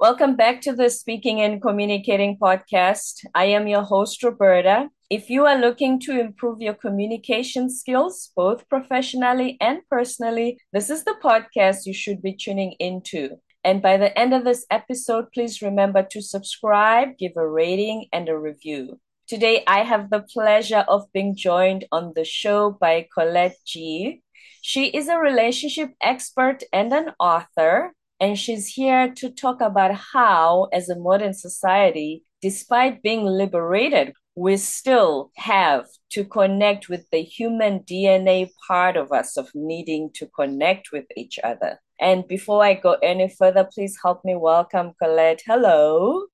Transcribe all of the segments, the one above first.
Welcome back to the Speaking and Communicating podcast. I am your host, Roberta. If you are looking to improve your communication skills, both professionally and personally, this is the podcast you should be tuning into. And by the end of this episode, please remember to subscribe, give a rating, and a review. Today, I have the pleasure of being joined on the show by Collette Gee. She is a relationship expert and an author and she's here to talk about how, as a modern society, despite being liberated, we still have to connect with the human DNA part of us of needing to connect with each other. And before I go any further, please help me welcome Collette. Hello.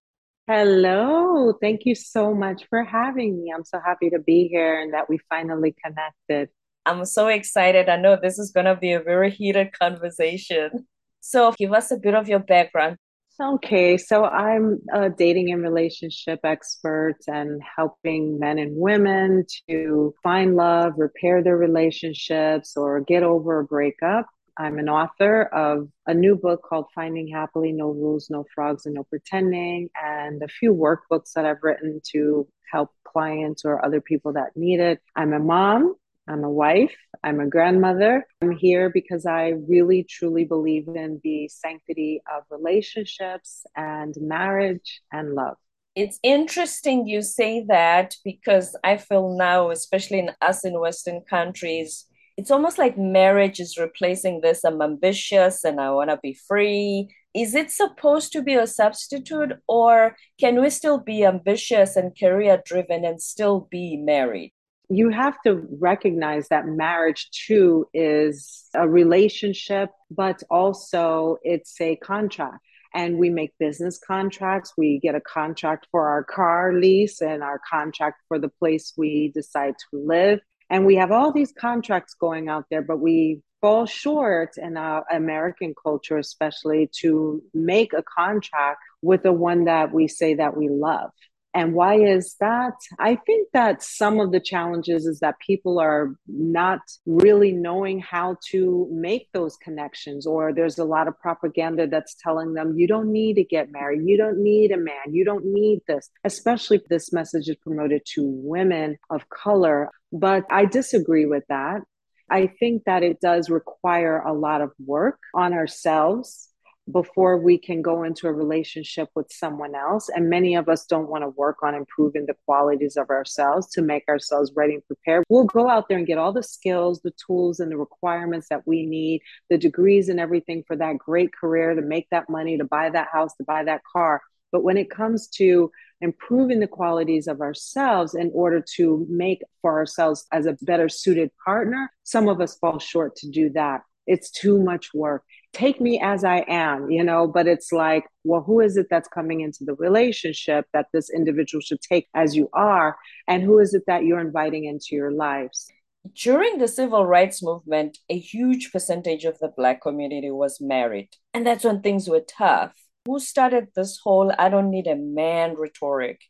Hello. Thank you so much for having me. I'm so happy to be here and that we finally connected. I'm so excited. I know this is going to be a very heated conversation. So give us a bit of your background. Okay, so I'm a dating and relationship expert and helping men and women to find love, repair their relationships, or get over a breakup. I'm an author of a new book called Finding Happily No Rules, No Frogs, and No Pretending, and a few workbooks that I've written to help clients or other people that need it. I'm a mom I'm a wife. I'm a grandmother. I'm here because I really truly believe in the sanctity of relationships and marriage and love. It's interesting you say that because I feel now, especially in us in Western countries, it's almost like marriage is replacing this. I'm ambitious and I want to be free. Is it supposed to be a substitute, or can we still be ambitious and career driven and still be married? You have to recognize that marriage too is a relationship, but also it's a contract. And we make business contracts. We get a contract for our car lease and our contract for the place we decide to live. And we have all these contracts going out there, but we fall short in our American culture, especially to make a contract with the one that we say that we love. And why is that? I think that some of the challenges is that people are not really knowing how to make those connections, or there's a lot of propaganda that's telling them, you don't need to get married, you don't need a man, you don't need this, especially if this message is promoted to women of color. But I disagree with that. I think that it does require a lot of work on ourselves before we can go into a relationship with someone else. And many of us don't want to work on improving the qualities of ourselves to make ourselves ready and prepared. We'll go out there and get all the skills, the tools, and the requirements that we need, the degrees and everything for that great career to make that money, to buy that house, to buy that car. But when it comes to improving the qualities of ourselves in order to make for ourselves as a better suited partner, some of us fall short to do that. It's too much work take me as I am, you know, but it's like, well, who is it that's coming into the relationship that this individual should take as you are? And who is it that you're inviting into your lives? During the civil rights movement, a huge percentage of the Black community was married. And that's when things were tough. Who started this whole I don't need a man rhetoric?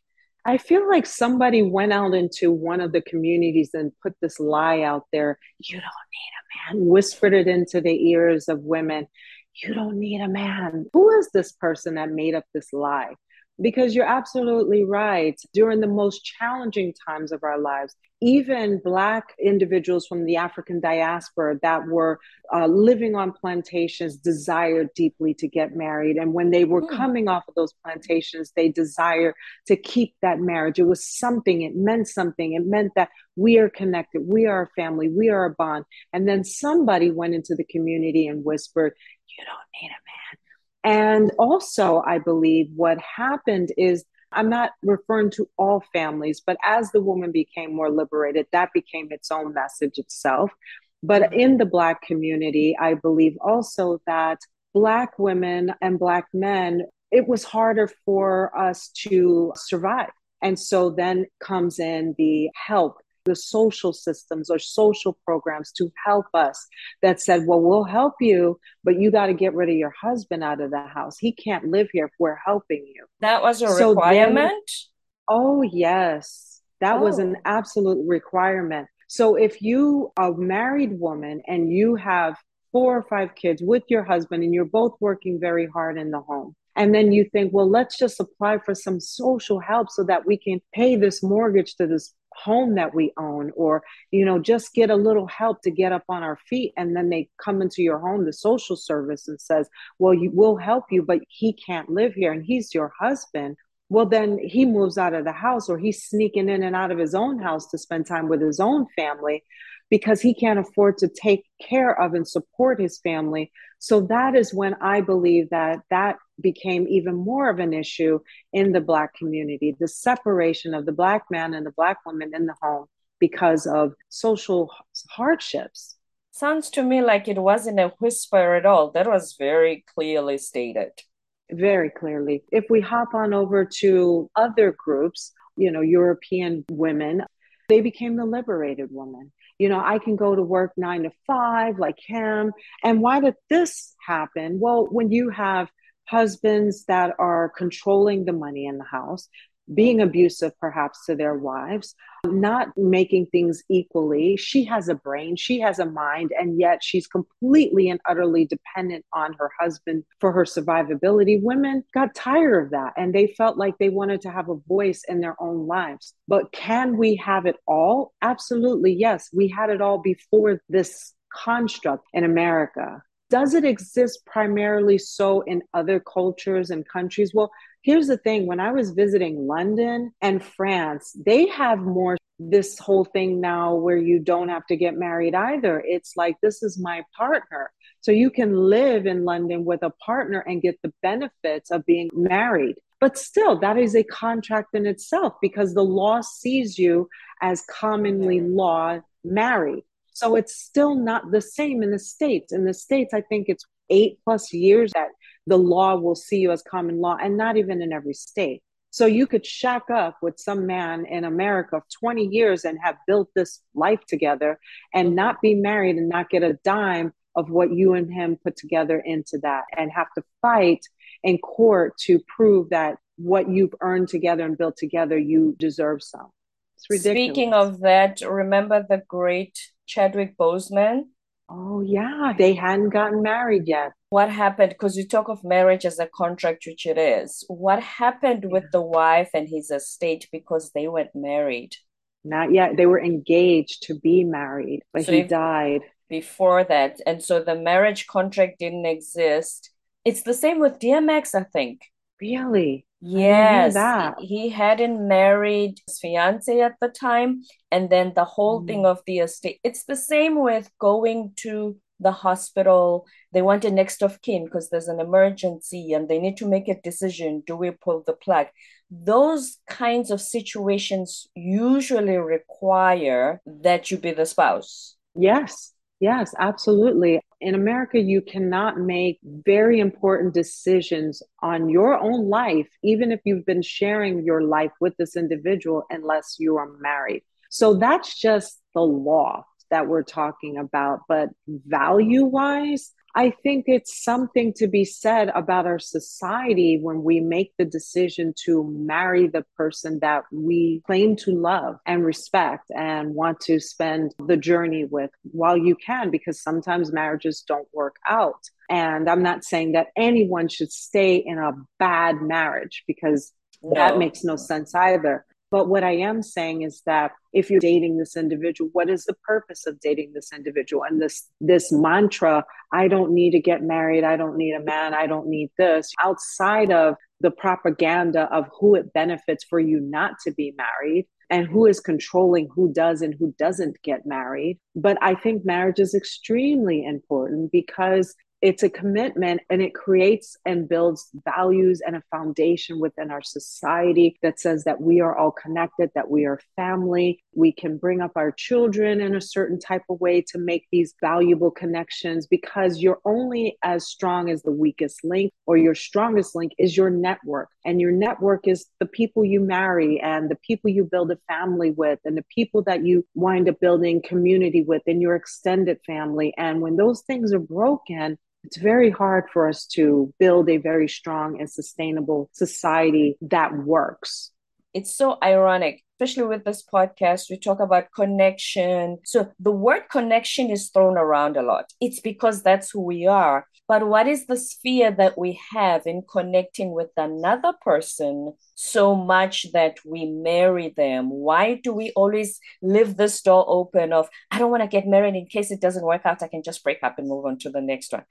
I feel like somebody went out into one of the communities and put this lie out there you don't need a man, whispered it into the ears of women. You don't need a man. Who is this person that made up this lie? Because you're absolutely right. During the most challenging times of our lives, even Black individuals from the African diaspora that were uh, living on plantations desired deeply to get married. And when they were mm. coming off of those plantations, they desired to keep that marriage. It was something, it meant something. It meant that we are connected, we are a family, we are a bond. And then somebody went into the community and whispered, You don't need a man. And also, I believe what happened is I'm not referring to all families, but as the woman became more liberated, that became its own message itself. But in the Black community, I believe also that Black women and Black men, it was harder for us to survive. And so then comes in the help the social systems or social programs to help us that said, well, we'll help you, but you got to get rid of your husband out of the house. He can't live here if we're helping you. That was a so requirement? Then, oh, yes. That oh. was an oh. absolute requirement. So if you a married woman and you have four or five kids with your husband and you're both working very hard in the home And then you think, well, let's just apply for some social help so that we can pay this mortgage to this home that we own or you know just get a little help to get up on our feet. And then they come into your home the social service and says well you will help you but he can't live here and he's your husband. Well then he moves out of the house or he's sneaking in and out of his own house to spend time with his own family because he can't afford to take care of and support his family. So that is when i believe that that became even more of an issue in the black community the separation of the black man and the black woman in the home because of social hardships. Sounds to me like it wasn't a whisper at all. That was very clearly stated. Very clearly. If we hop on over to other groups you know european women they became the liberated woman. You know, I can go to work nine to five like him. And why did this happen? Well, when you have husbands that are controlling the money in the house, being abusive perhaps to their wives, not making things equally. She has a brain, she has a mind, and yet she's completely and utterly dependent on her husband for her survivability. Women got tired of that and they felt like they wanted to have a voice in their own lives. But can we have it all? Absolutely, yes. We had it all before this construct in America. Does it exist primarily so in other cultures and countries? Well, here's the thing when I was visiting London and France, they have more this whole thing now where you don't have to get married either. It's like, this is my partner. So you can live in London with a partner and get the benefits of being married. But still, that is a contract in itself because the law sees you as commonly law married. So it's still not the same in the States. In the States, I think it's eight plus years that the law will see you as common law and not even in every state. So you could shack up with some man in America 20 years and have built this life together and not be married and not get a dime of what you and him put together into that and have to fight in court to prove that what you've earned together and built together, you deserve some. It's ridiculous. Speaking of that, remember the great Chadwick Boseman? Oh, yeah. They hadn't gotten married yet. What happened? Because you talk of marriage as a contract which it is. What happened with the wife and his estate because they weren't married? Not yet. They were engaged to be married but so he died. before that and so the marriage contract didn't exist. It's the same with DMX i think. Really yes he hadn't married his fiance at the time and then the whole mm. thing of the estate it's the same with going to the hospital. They want a next of kin because there's an emergency and they need to make a decision do we pull the plug? Those kinds of situations usually require that you be the spouse. Yes yes absolutely in america you cannot make very important decisions on your own life even if you've been sharing your life with this individual unless you are married so that's just the law that we're talking about. But value wise, I think it's something to be said about our society when we make the decision to marry the person that we claim to love and respect and want to spend the journey with while you can, because sometimes marriages don't work out. And I'm not saying that anyone should stay in a bad marriage because no. that makes no sense either. But what I am saying is that if you're dating this individual, what is the purpose of dating this individual? And this this mantra, I don't need to get married, I don't need a man, I don't need this, outside of the propaganda of who it benefits for you not to be married and who is controlling who does and who doesn't get married. But I think marriage is extremely important because it's a commitment and it creates and builds values and a foundation within our society that says that we are all connected, that we are family. We can bring up our children in a certain type of way to make these valuable connections because you're only as strong as the weakest link, or your strongest link is your network. And your network is the people you marry and the people you build a family with and the people that you wind up building community with in your extended family. And when those things are broken, it's very hard for us to build a very strong and sustainable society that works. It's so ironic. especially with this podcast, we talk about connection. So the word connection is thrown around a lot. It's because that's who we are. But what is the sphere that we have in connecting with another person so much that we marry them? Why do we always leave this door open of, I don't want to get married in case it doesn't work out, I can just break up and move on to the next one?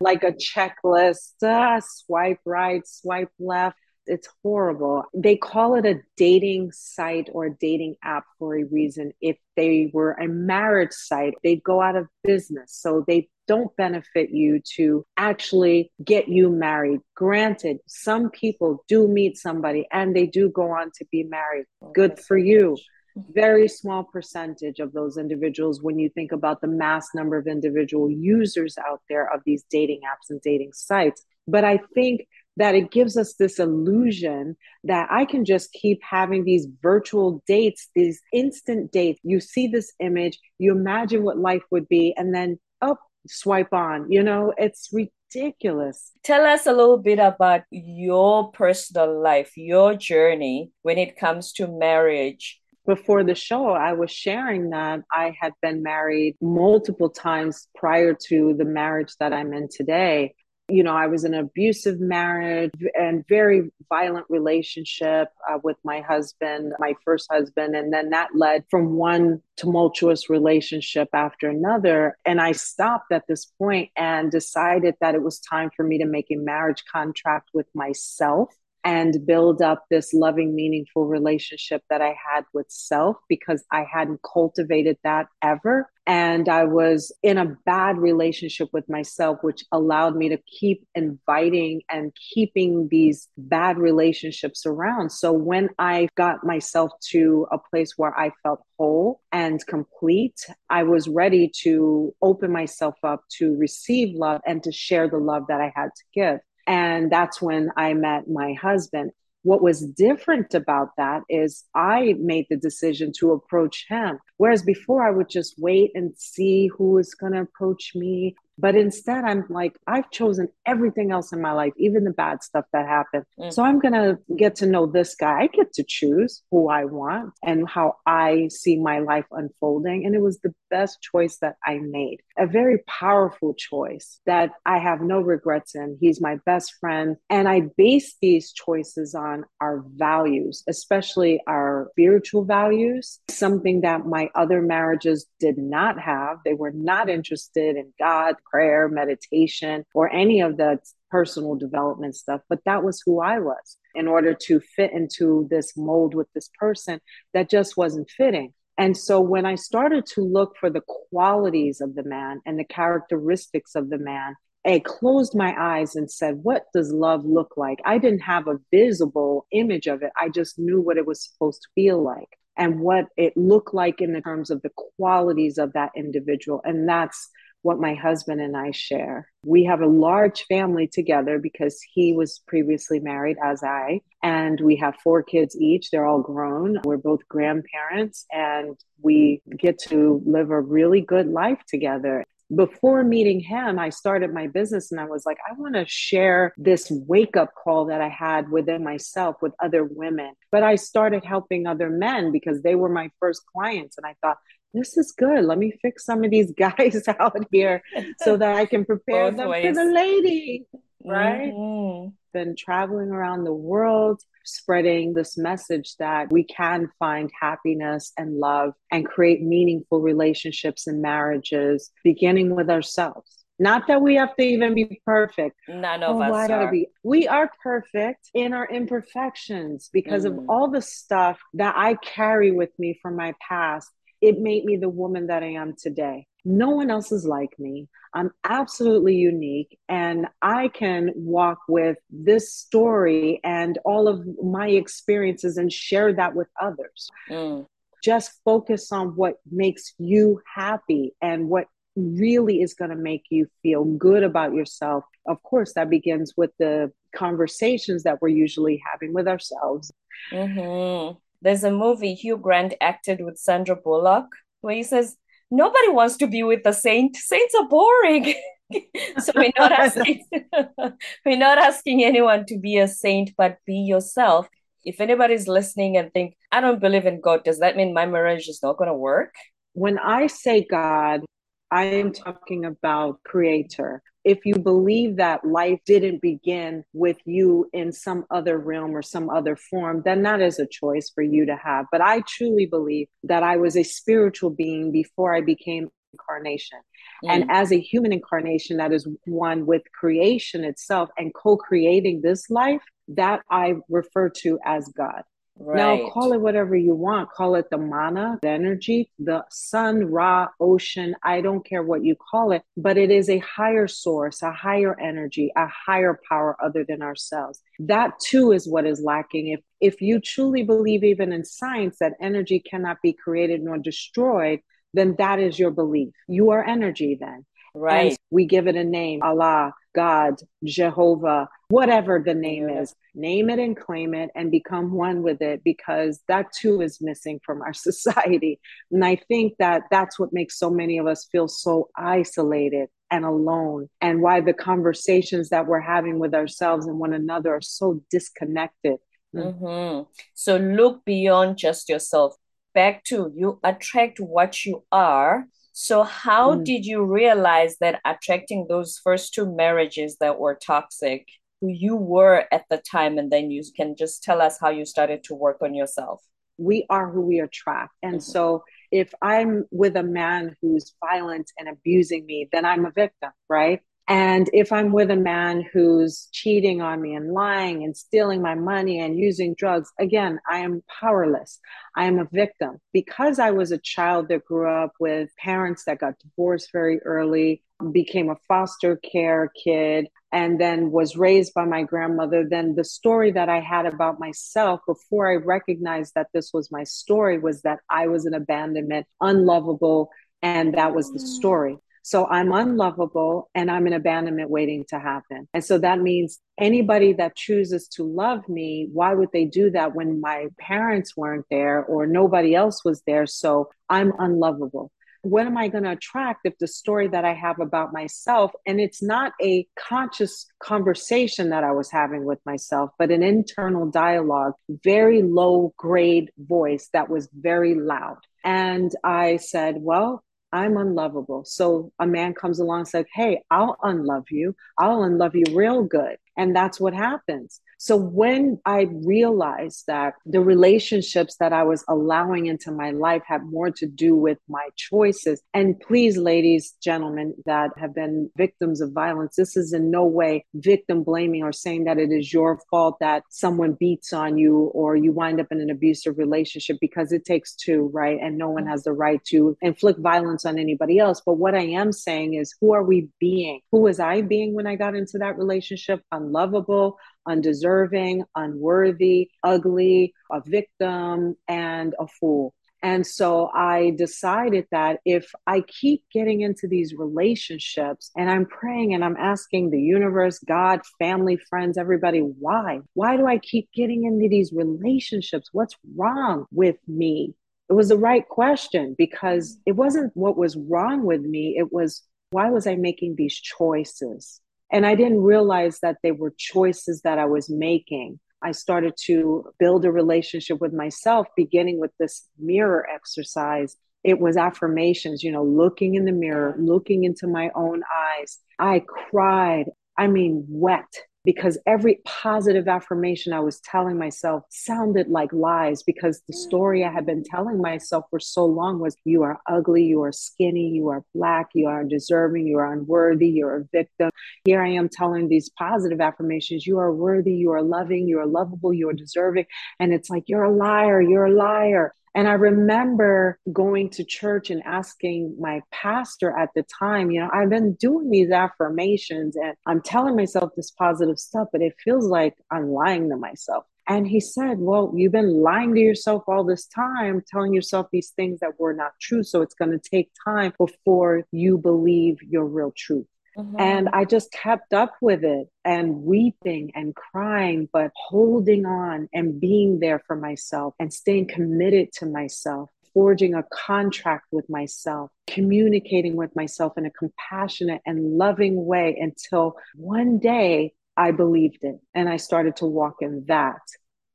Like a checklist, uh, swipe right, swipe left it's horrible. They call it a dating site or a dating app for a reason. If they were a marriage site, they'd go out of business. So they don't benefit you to actually get you married. Granted, some people do meet somebody and they do go on to be married. Good for you. Very small percentage of those individuals when you think about the mass number of individual users out there of these dating apps and dating sites. But I think that it gives us this illusion that I can just keep having these virtual dates, these instant dates. You see this image, you imagine what life would be, and then oh, swipe on. You know, it's ridiculous. Tell us a little bit about your personal life, your journey when it comes to marriage before the show, I was sharing that I had been married multiple times prior to the marriage that I'm in today you know, I was in an abusive marriage and very violent relationship uh, with my husband, my first husband. And then that led from one tumultuous relationship after another. And I stopped at this point and decided that it was time for me to make a marriage contract with myself and build up this loving, meaningful relationship that I had with self because I hadn't cultivated that ever. And I was in a bad relationship with myself, which allowed me to keep inviting and keeping these bad relationships around. So when I got myself to a place where I felt whole and complete, I was ready to open myself up to receive love and to share the love that I had to give. And that's when I met my husband. What was different about that is I made the decision to approach him. Whereas before I would just wait and see who was going to approach me. But instead, I'm like, I've chosen everything else in my life, even the bad stuff that happened. Mm. So I'm going to get to know this guy. I get to choose who I want and how I see my life unfolding. And it was the best choice that I made, a very powerful choice that I have no regrets in. He's my best friend. And I base these choices on our values, especially our spiritual values, something that my other marriages did not have. They were not interested in God, prayer, meditation, or any of the personal development stuff, but that was who I was in order to fit into this mold with this person that just wasn't fitting. And so when I started to look for the qualities of the man and the characteristics of the man, I closed my eyes and said, What does love look like? I didn't have a visible image of it. I just knew what it was supposed to feel like and what it looked like in the terms of the qualities of that individual. And that's what my husband and I share. We have a large family together because he was previously married as I, and we have four kids each. They're all grown. We're both grandparents, and we get to live a really good life together before meeting him, I started my business and I was like, I want to share this wake up call that I had within myself with other women. But I started helping other men because they were my first clients. And I thought, this is good. Let me fix some of these guys out here so that I can prepare them ways. for the lady. Right? Mm-hmm. Been traveling around the world, spreading this message that we can find happiness and love and create meaningful relationships and marriages, beginning with ourselves. Not that we have to even be perfect. None of oh, us are. Be. We are perfect in our imperfections because mm. of all the stuff that I carry with me from my past it made me the woman that I am today. No one else is like me. I'm absolutely unique, and I can walk with this story and all of my experiences and share that with others. Mm. Just focus on what makes you happy and what really is going to make you feel good about yourself. Of course, that begins with the conversations that we're usually having with ourselves. Mm-hmm. There's a movie Hugh Grant acted with Sandra Bullock where he says, Nobody wants to be with a saint. Saints are boring. so we're not asking we're not asking anyone to be a saint, but be yourself. If anybody's listening and think, I don't believe in God, does that mean my marriage is not going to work? When I say God, I am talking about creator. If you believe that life didn't begin with you in some other realm or some other form, then that is a choice for you to have. But I truly believe that I was a spiritual being before I became incarnation. Mm. And as a human incarnation that is one with creation itself and co creating this life, that I refer to as God. Right. Now, call it whatever you want. Call it the mana, the energy, the sun, Ra, ocean. I don't care what you call it, but it is a higher source, a higher energy, a higher power other than ourselves. That too is what is lacking. If if you truly believe, even in science, that energy cannot be created nor destroyed, then that is your belief. You are energy then. Right. And we give it a name Allah, God, Jehovah, whatever the name yeah. is. Name it and claim it and become one with it because that too is missing from our society. And I think that that's what makes so many of us feel so isolated and alone, and why the conversations that we're having with ourselves and one another are so disconnected. Mm-hmm. So look beyond just yourself back to you attract what you are. So, how mm. did you realize that attracting those first two marriages that were toxic, who you were at the time, and then you can just tell us how you started to work on yourself? We are who we attract. And mm-hmm. so, if I'm with a man who's violent and abusing me, then I'm a victim, right? And if I'm with a man who's cheating on me and lying and stealing my money and using drugs, again, I am powerless. I am a victim. Because I was a child that grew up with parents that got divorced very early, became a foster care kid, and then was raised by my grandmother, then the story that I had about myself before I recognized that this was my story was that I was an abandonment, unlovable, and that was the mm. story. So I'm unlovable and I'm an abandonment waiting to happen. And so that means anybody that chooses to love me, why would they do that when my parents weren't there or nobody else was there? So I'm unlovable. What am I going to attract if the story that I have about myself, and it's not a conscious conversation that I was having with myself, but an internal dialogue, very low grade voice that was very loud. And I said, well, I'm unlovable. So a man comes along and says, Hey, I'll unlove you. I'll unlove you real good. And that's what happens. So when I realized that the relationships that I was allowing into my life had more to do with my choices, and please, ladies, gentlemen that have been victims of violence, this is in no way victim blaming or saying that it is your fault that someone beats on you or you wind up in an abusive relationship because it takes two, right? And no one mm-hmm. has the right to inflict violence on anybody else. But what I am saying is, who are we being? Who was I being when I got into that relationship? Unlovable, undeserving, unworthy, ugly, a victim, and a fool. And so I decided that if I keep getting into these relationships and I'm praying and I'm asking the universe, God, family, friends, everybody, why? Why do I keep getting into these relationships? What's wrong with me? It was the right question because it wasn't what was wrong with me. It was why was I making these choices? And I didn't realize that they were choices that I was making. I started to build a relationship with myself, beginning with this mirror exercise. It was affirmations, you know, looking in the mirror, looking into my own eyes. I cried, I mean, wept because every positive affirmation I was telling myself sounded like lies because the mm. story I had been telling myself for so long was you are ugly, you are skinny, you are black, you are undeserving, you are unworthy, you're a victim. Here I am telling these positive affirmations you are worthy, you are loving, you are lovable, you are deserving. And it's like, you're a liar, you're a liar. And I remember going to church and asking my pastor at the time, you know, I've been doing these affirmations and I'm telling myself this positive stuff, but it feels like I'm lying to myself. And he said, Well, you've been lying to yourself all this time, telling yourself these things that were not true. So it's going to take time before you believe your real truth. Mm-hmm. And I just kept up with it and weeping and crying, but holding on and being there for myself and staying committed to myself, forging a contract with myself, communicating with myself in a compassionate and loving way until one day I believed it and I started to walk in that.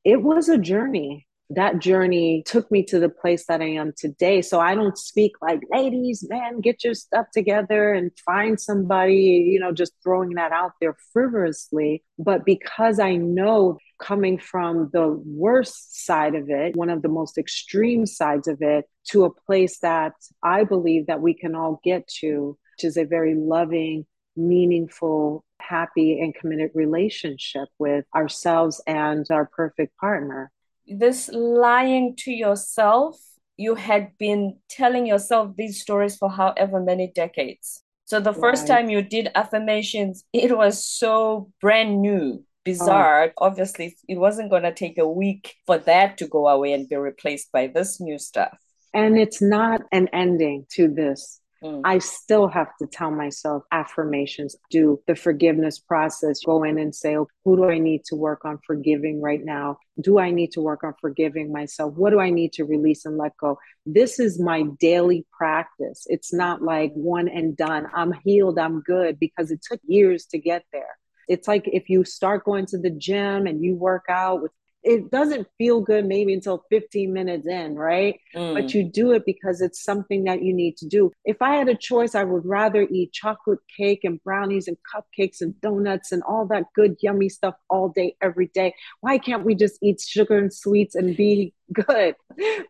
it was a journey that journey took me to the place that I am today. So I don't speak like, ladies, man, get your stuff together and find somebody, you know, just throwing that out there frivolously. But because I know coming from the worst side of it, one of the most extreme sides of it, to a place that I believe that we can all get to, which is a very loving, meaningful, happy, and committed relationship with ourselves and our perfect partner this lying to yourself, you had been telling yourself these stories for however many decades. So the first right. time you did affirmations, it was so brand new, bizarre. Oh. Obviously, it wasn't going to take a week for that to go away and be replaced by this new stuff. And it's not an ending to this. Mm. I still have to tell myself affirmations, do the forgiveness process, go in and say, who do I need to work on forgiving right now? Do I need to work on forgiving myself? What do I need to release and let go? This is my daily practice. It's not like one and done. I'm healed, I'm good, because it took years to get there. It's like if you start going to the gym and you work out with it doesn't feel good maybe until 15 minutes in, right? Mm. But you do it because it's something that you need to do. If I had a choice, I would rather eat chocolate cake and brownies and cupcakes and donuts and all that good, yummy stuff all day, every day. Why can't we just eat sugar and sweets and be good.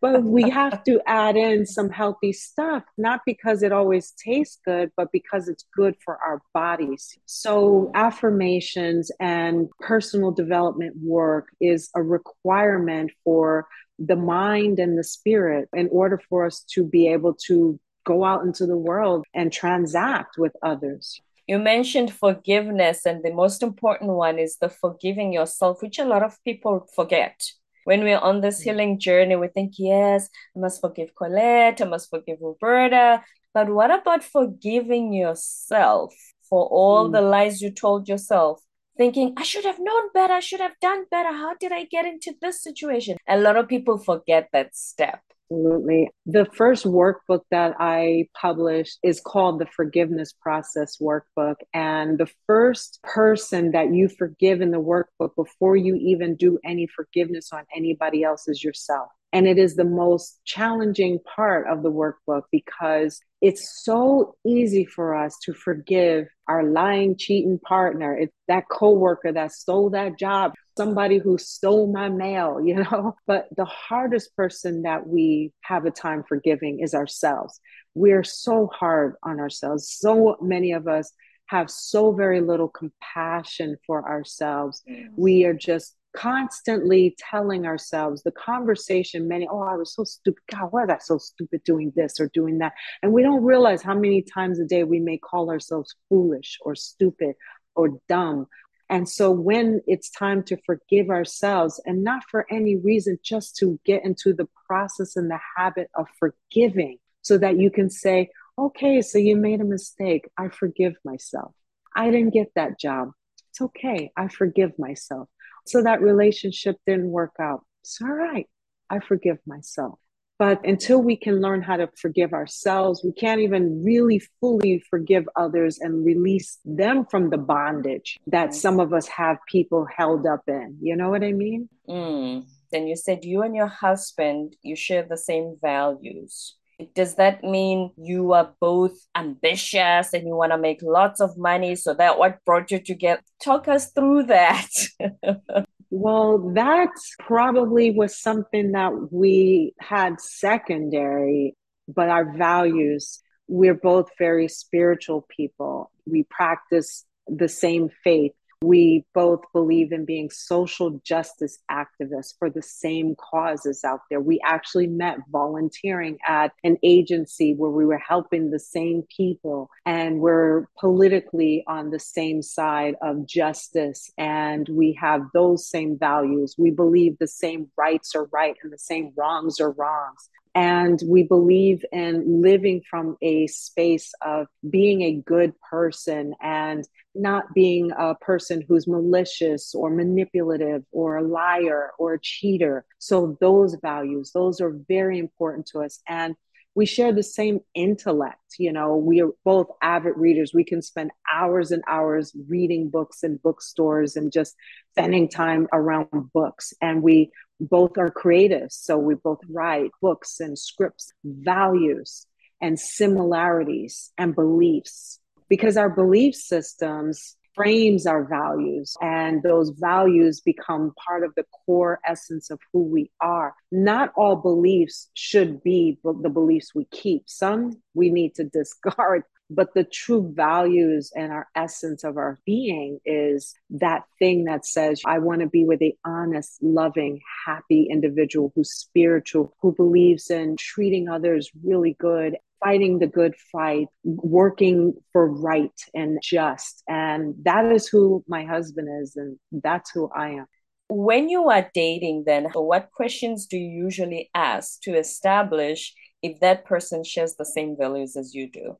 But we have to add in some healthy stuff, not because it always tastes good, but because it's good for our bodies. So, affirmations and personal development work is a requirement for the mind and the spirit in order for us to be able to go out into the world and transact with others. You mentioned forgiveness, and the most important one is the forgiving yourself, which a lot of people forget when we're on this mm. healing journey, we think, yes, I must forgive Collette, I must forgive Roberta. But what about forgiving yourself for all mm. the lies you told yourself? Thinking, I should have known better, I should have done better. How did I get into this situation? A lot of people forget that step. Absolutely. The first workbook that I published is called the Forgiveness Process Workbook. And the first person that you forgive in the workbook before you even do any forgiveness on anybody else is yourself. And it is the most challenging part of the workbook because it's so easy for us to forgive our lying, cheating partner. It's that coworker that stole that job, somebody who stole my mail, you know. But the hardest person that we have a time forgiving is ourselves. We're so hard on ourselves. So many of us have so very little compassion for ourselves. Mm. We are just constantly telling ourselves the conversation many oh i was so stupid god why was i so stupid doing this or doing that and we don't realize how many times a day we may call ourselves foolish or stupid or dumb and so when it's time to forgive ourselves and not for any reason just to get into the process and the habit of forgiving so that you can say okay so you made a mistake i forgive myself i didn't get that job it's okay i forgive myself so that relationship didn't work out. It's all right. I forgive myself. But until we can learn how to forgive ourselves, we can't even really fully forgive others and release them from the bondage that some of us have people held up in. You know what I mean? Mm. Then you said you and your husband, you share the same values. Does that mean you are both ambitious and you want to make lots of money? So that what brought you together? Talk us through that. well, that probably was something that we had secondary, but our values, we're both very spiritual people. We practice the same faith. We both believe in being social justice activists for the same causes out there. We actually met volunteering at an agency where we were helping the same people and we're politically on the same side of justice and we have those same values. We believe the same rights are right and the same wrongs are wrongs. And we believe in living from a space of being a good person and not being a person who's malicious or manipulative or a liar or a cheater. So, those values, those are very important to us. And we share the same intellect. You know, we are both avid readers. We can spend hours and hours reading books in bookstores and just spending time around books. And we both are creatives. So we both write books and scripts, values and similarities and beliefs. Because our belief systems frames our values and those values become part of the core essence of who we are. Not all beliefs should be the beliefs we keep. Some we need to discard. But the true values and our essence of our being is that thing that says, I want to be with a honest, loving, happy individual who's spiritual, who believes in treating others really good fighting the good fight, working for right and just. And that is who my husband is, and that's who I am. When you are dating, then what questions do you usually ask to establish if that person shares the same values as you do?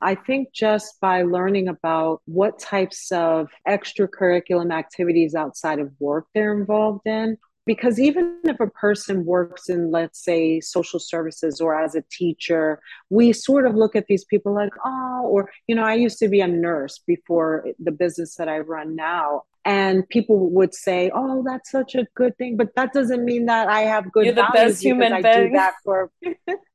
I think just by learning about what types of extracurriculum activities outside of work they're involved in, because even if a person works in let's say social services or as a teacher we sort of look at these people like oh or you know i used to be a nurse before the business that i run now and people would say oh that's such a good thing but that doesn't mean that i have good You're the best human I being. do that for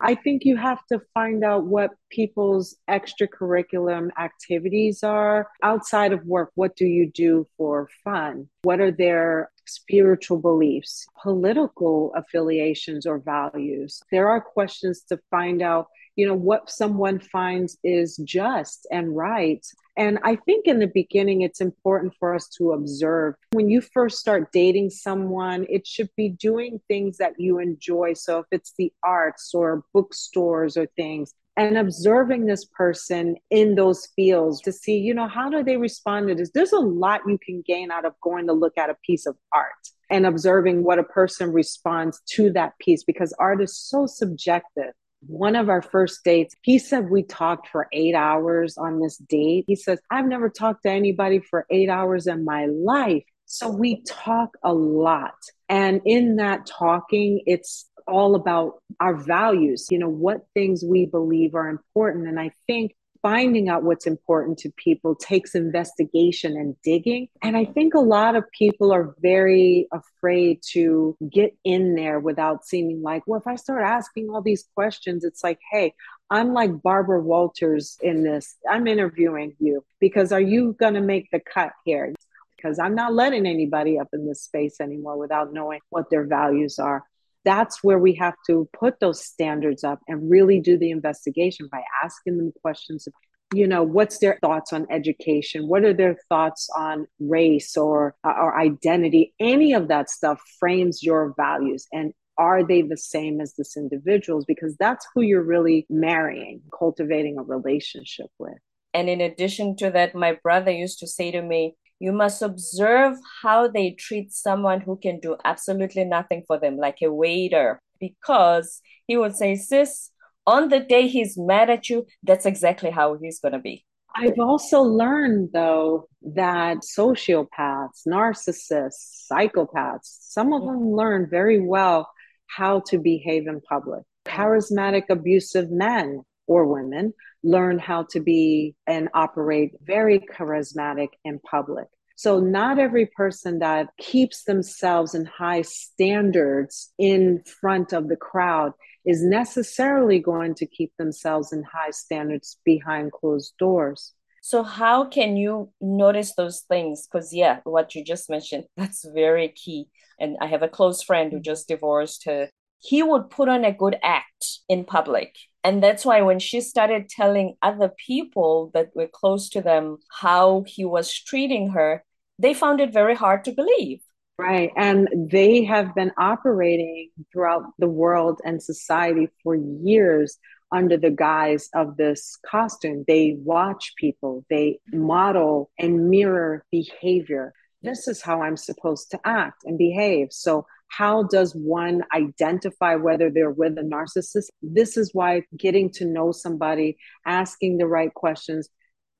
I think you have to find out what people's extracurriculum activities are outside of work. What do you do for fun? What are their spiritual beliefs, political affiliations, or values? There are questions to find out you know what someone finds is just and right. And i think in the beginning it's important for us to observe. When you first start dating someone it should be doing things that you enjoy. So if it's the arts or bookstores or things and observing this person in those fields to see you know how do they respond to this? There's a lot you can gain out of going to look at a piece of art and observing what a person responds to that piece because art is so subjective one of our first dates, he said we talked for eight hours on this date. He says, I've never talked to anybody for eight hours in my life. So we talk a lot. And in that talking, it's all about our values, you know, what things we believe are important. And I think finding out what's important to people takes investigation and digging. And I think a lot of people are very afraid to get in there without seeming like, well, if I start asking all these questions, it's like, hey, I'm like Barbara Walters in this. I'm interviewing you because are you going to make the cut here? Because I'm not letting anybody up in this space anymore without knowing what their values are that's where we have to put those standards up and really do the investigation by asking them questions you know what's their thoughts on education? What are their thoughts on race or uh, or identity? Any of that stuff frames your values. And are they the same as this individuals? Because that's who you're really marrying cultivating a relationship with. And in addition to that my brother used to say to me you must observe how they treat someone who can do absolutely nothing for them, like a waiter, because he would say, Sis, on the day he's mad at you, that's exactly how he's going to be. I've also learned, though, that sociopaths, narcissists, psychopaths, some of them learn very well how to behave in public. Charismatic, abusive men or women learn how to be and operate very charismatic in public. So, not every person that keeps themselves in high standards in front of the crowd is necessarily going to keep themselves in high standards behind closed doors. So, how can you notice those things? Because, yeah, what you just mentioned, that's very key. And I have a close friend who mm-hmm. just divorced her. He would put on a good act in public and that's why when she started telling other people that were close to them how he was treating her, they found it very hard to believe. Right. And they have been operating throughout the world and society for years under the guise of this costume. They watch people, they model and mirror behavior. This is how I'm supposed to act and behave. So how does one identify whether they're with a narcissist? This is why getting to know somebody, asking the right questions,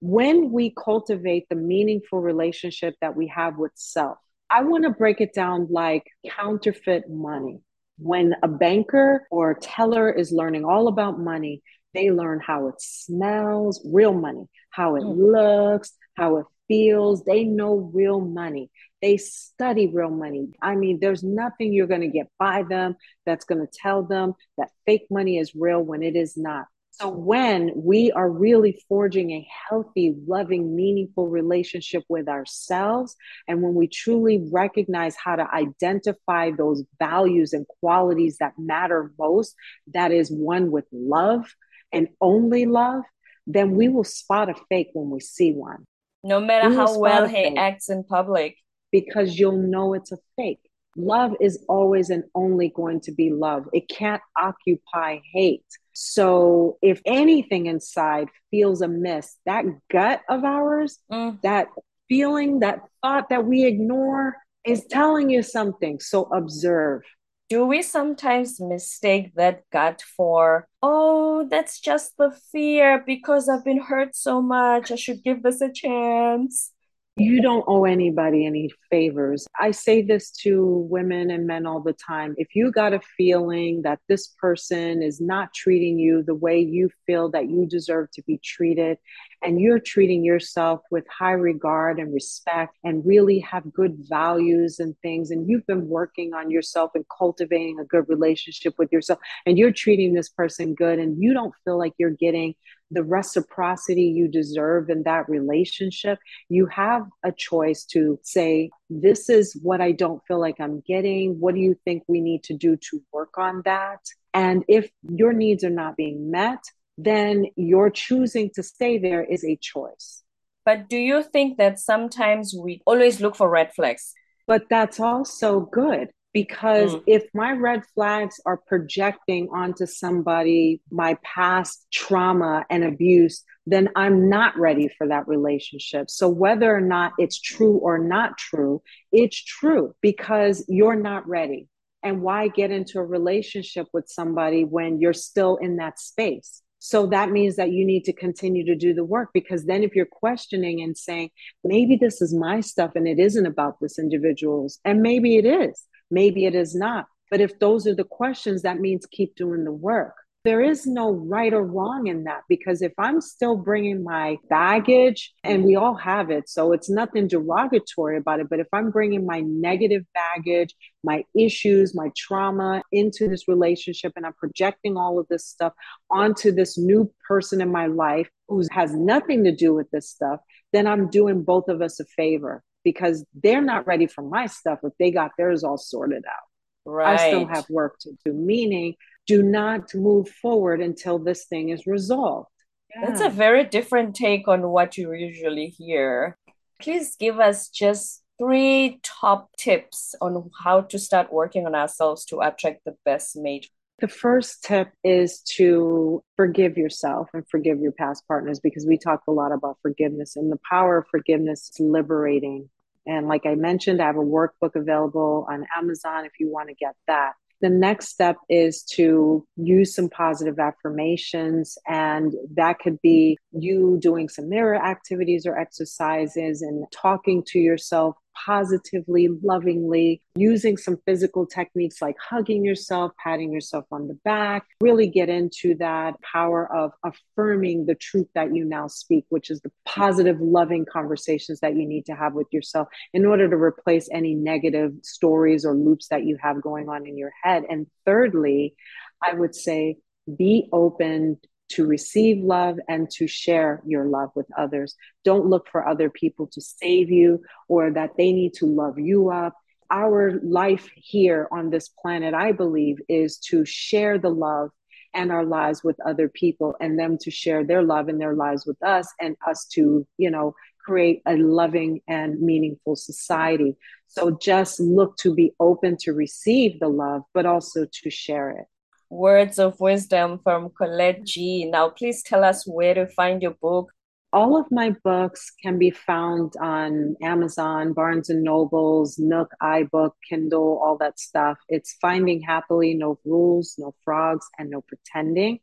when we cultivate the meaningful relationship that we have with self, I want to break it down like counterfeit money. When a banker or a teller is learning all about money, they learn how it smells, real money, how it mm. looks, how it feels. They know real money. They study real money. I mean, there's nothing you're going to get by them that's going to tell them that fake money is real when it is not. So, when we are really forging a healthy, loving, meaningful relationship with ourselves, and when we truly recognize how to identify those values and qualities that matter most, that is one with love and only love, then we will spot a fake when we see one. No matter we how well he acts in public. Because you'll know it's a fake. Love is always and only going to be love, it can't occupy hate. So if anything inside feels amiss, that gut of ours, mm. that feeling, that thought that we ignore is telling you something. So observe. Do we sometimes mistake that gut for, oh, that's just the fear because I've been hurt so much. I should give this a chance? You don't owe anybody any favors. I say this to women and men all the time. If you got a feeling that this person is not treating you the way you feel that you deserve to be treated, and you're treating yourself with high regard and respect and really have good values and things, and you've been working on yourself and cultivating a good relationship with yourself, and you're treating this person good, and you don't feel like you're getting the reciprocity you deserve in that relationship, you have a choice to say, This is what I don't feel like I'm getting. What do you think we need to do to work on that? And if your needs are not being met, then your choosing to stay there is a choice. But do you think that sometimes we always look for red flags? But that's also good because mm. if my red flags are projecting onto somebody my past trauma and abuse, then I'm not ready for that relationship. So, whether or not it's true or not true, it's true because you're not ready. And why get into a relationship with somebody when you're still in that space? So that means that you need to continue to do the work because then if you're questioning and saying, maybe this is my stuff and it isn't about this individual's, and maybe it is, maybe it is not. But if those are the questions, that means keep doing the work there is no right or wrong in that because if I'm still bringing my baggage, and we all have it, so it's nothing derogatory about it, but if I'm bringing my negative baggage, my issues, my trauma into this relationship, and I'm projecting all of this stuff onto this new person in my life who has nothing to do with this stuff, then I'm doing both of us a favor because they're not ready for my stuff if they got theirs all sorted out. Right. I still have work to do, meaning do not move forward until this thing is resolved. Yeah. That's a very different take on what you usually hear. Please give us just three top tips on how to start working on ourselves to attract the best mate. The first tip is to forgive yourself and forgive your past partners because we talked a lot about forgiveness and the power of forgiveness is liberating. And like I mentioned, I have a workbook available on Amazon if you want to get that the next step is to use some positive affirmations and that could be you doing some mirror activities or exercises and talking to yourself positively, lovingly, using some physical techniques like hugging yourself, patting yourself on the back, really get into that power of affirming the truth that you now speak, which is the positive, loving conversations that you need to have with yourself in order to replace any negative stories or loops that you have going on in your head. And thirdly, I would say be open to receive love and to share your love with others. Don't look for other people to save you or that they need to love you up. Our life here on this planet, I believe, is to share the love and our lives with other people and them to share their love and their lives with us and us to, you know, create a loving and meaningful society. So just look to be open to receive the love, but also to share it words of wisdom from Collette Gee. Now, please tell us where to find your book. All of my books can be found on Amazon, Barnes and Nobles, Nook, iBook, Kindle, all that stuff. It's Finding Happily, no rules, no frogs, and no pretending.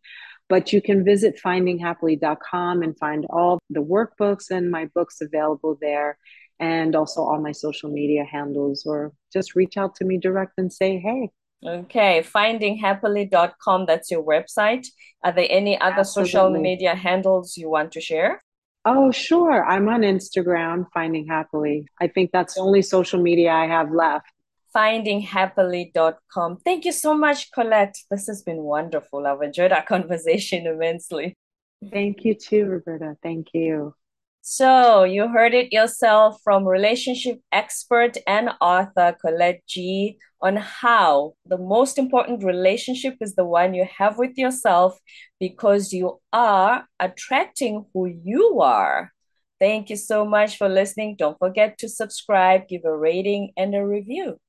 But you can visit findinghappily.com and find all the workbooks and my books available there, and also all my social media handles, or just reach out to me direct and say, hey, Okay, findinghappily.com, that's your website. Are there any other Absolutely. social media handles you want to share? Oh, sure. I'm on Instagram, Finding Happily. I think that's the only social media I have left. Findinghappily.com. Thank you so much, Collette. This has been wonderful. I've enjoyed our conversation immensely. Thank you too, Roberta. Thank you. So, you heard it yourself from relationship expert and author Collette Gee on how the most important relationship is the one you have with yourself because you are attracting who you are. Thank you so much for listening. Don't forget to subscribe, give a rating, and a review.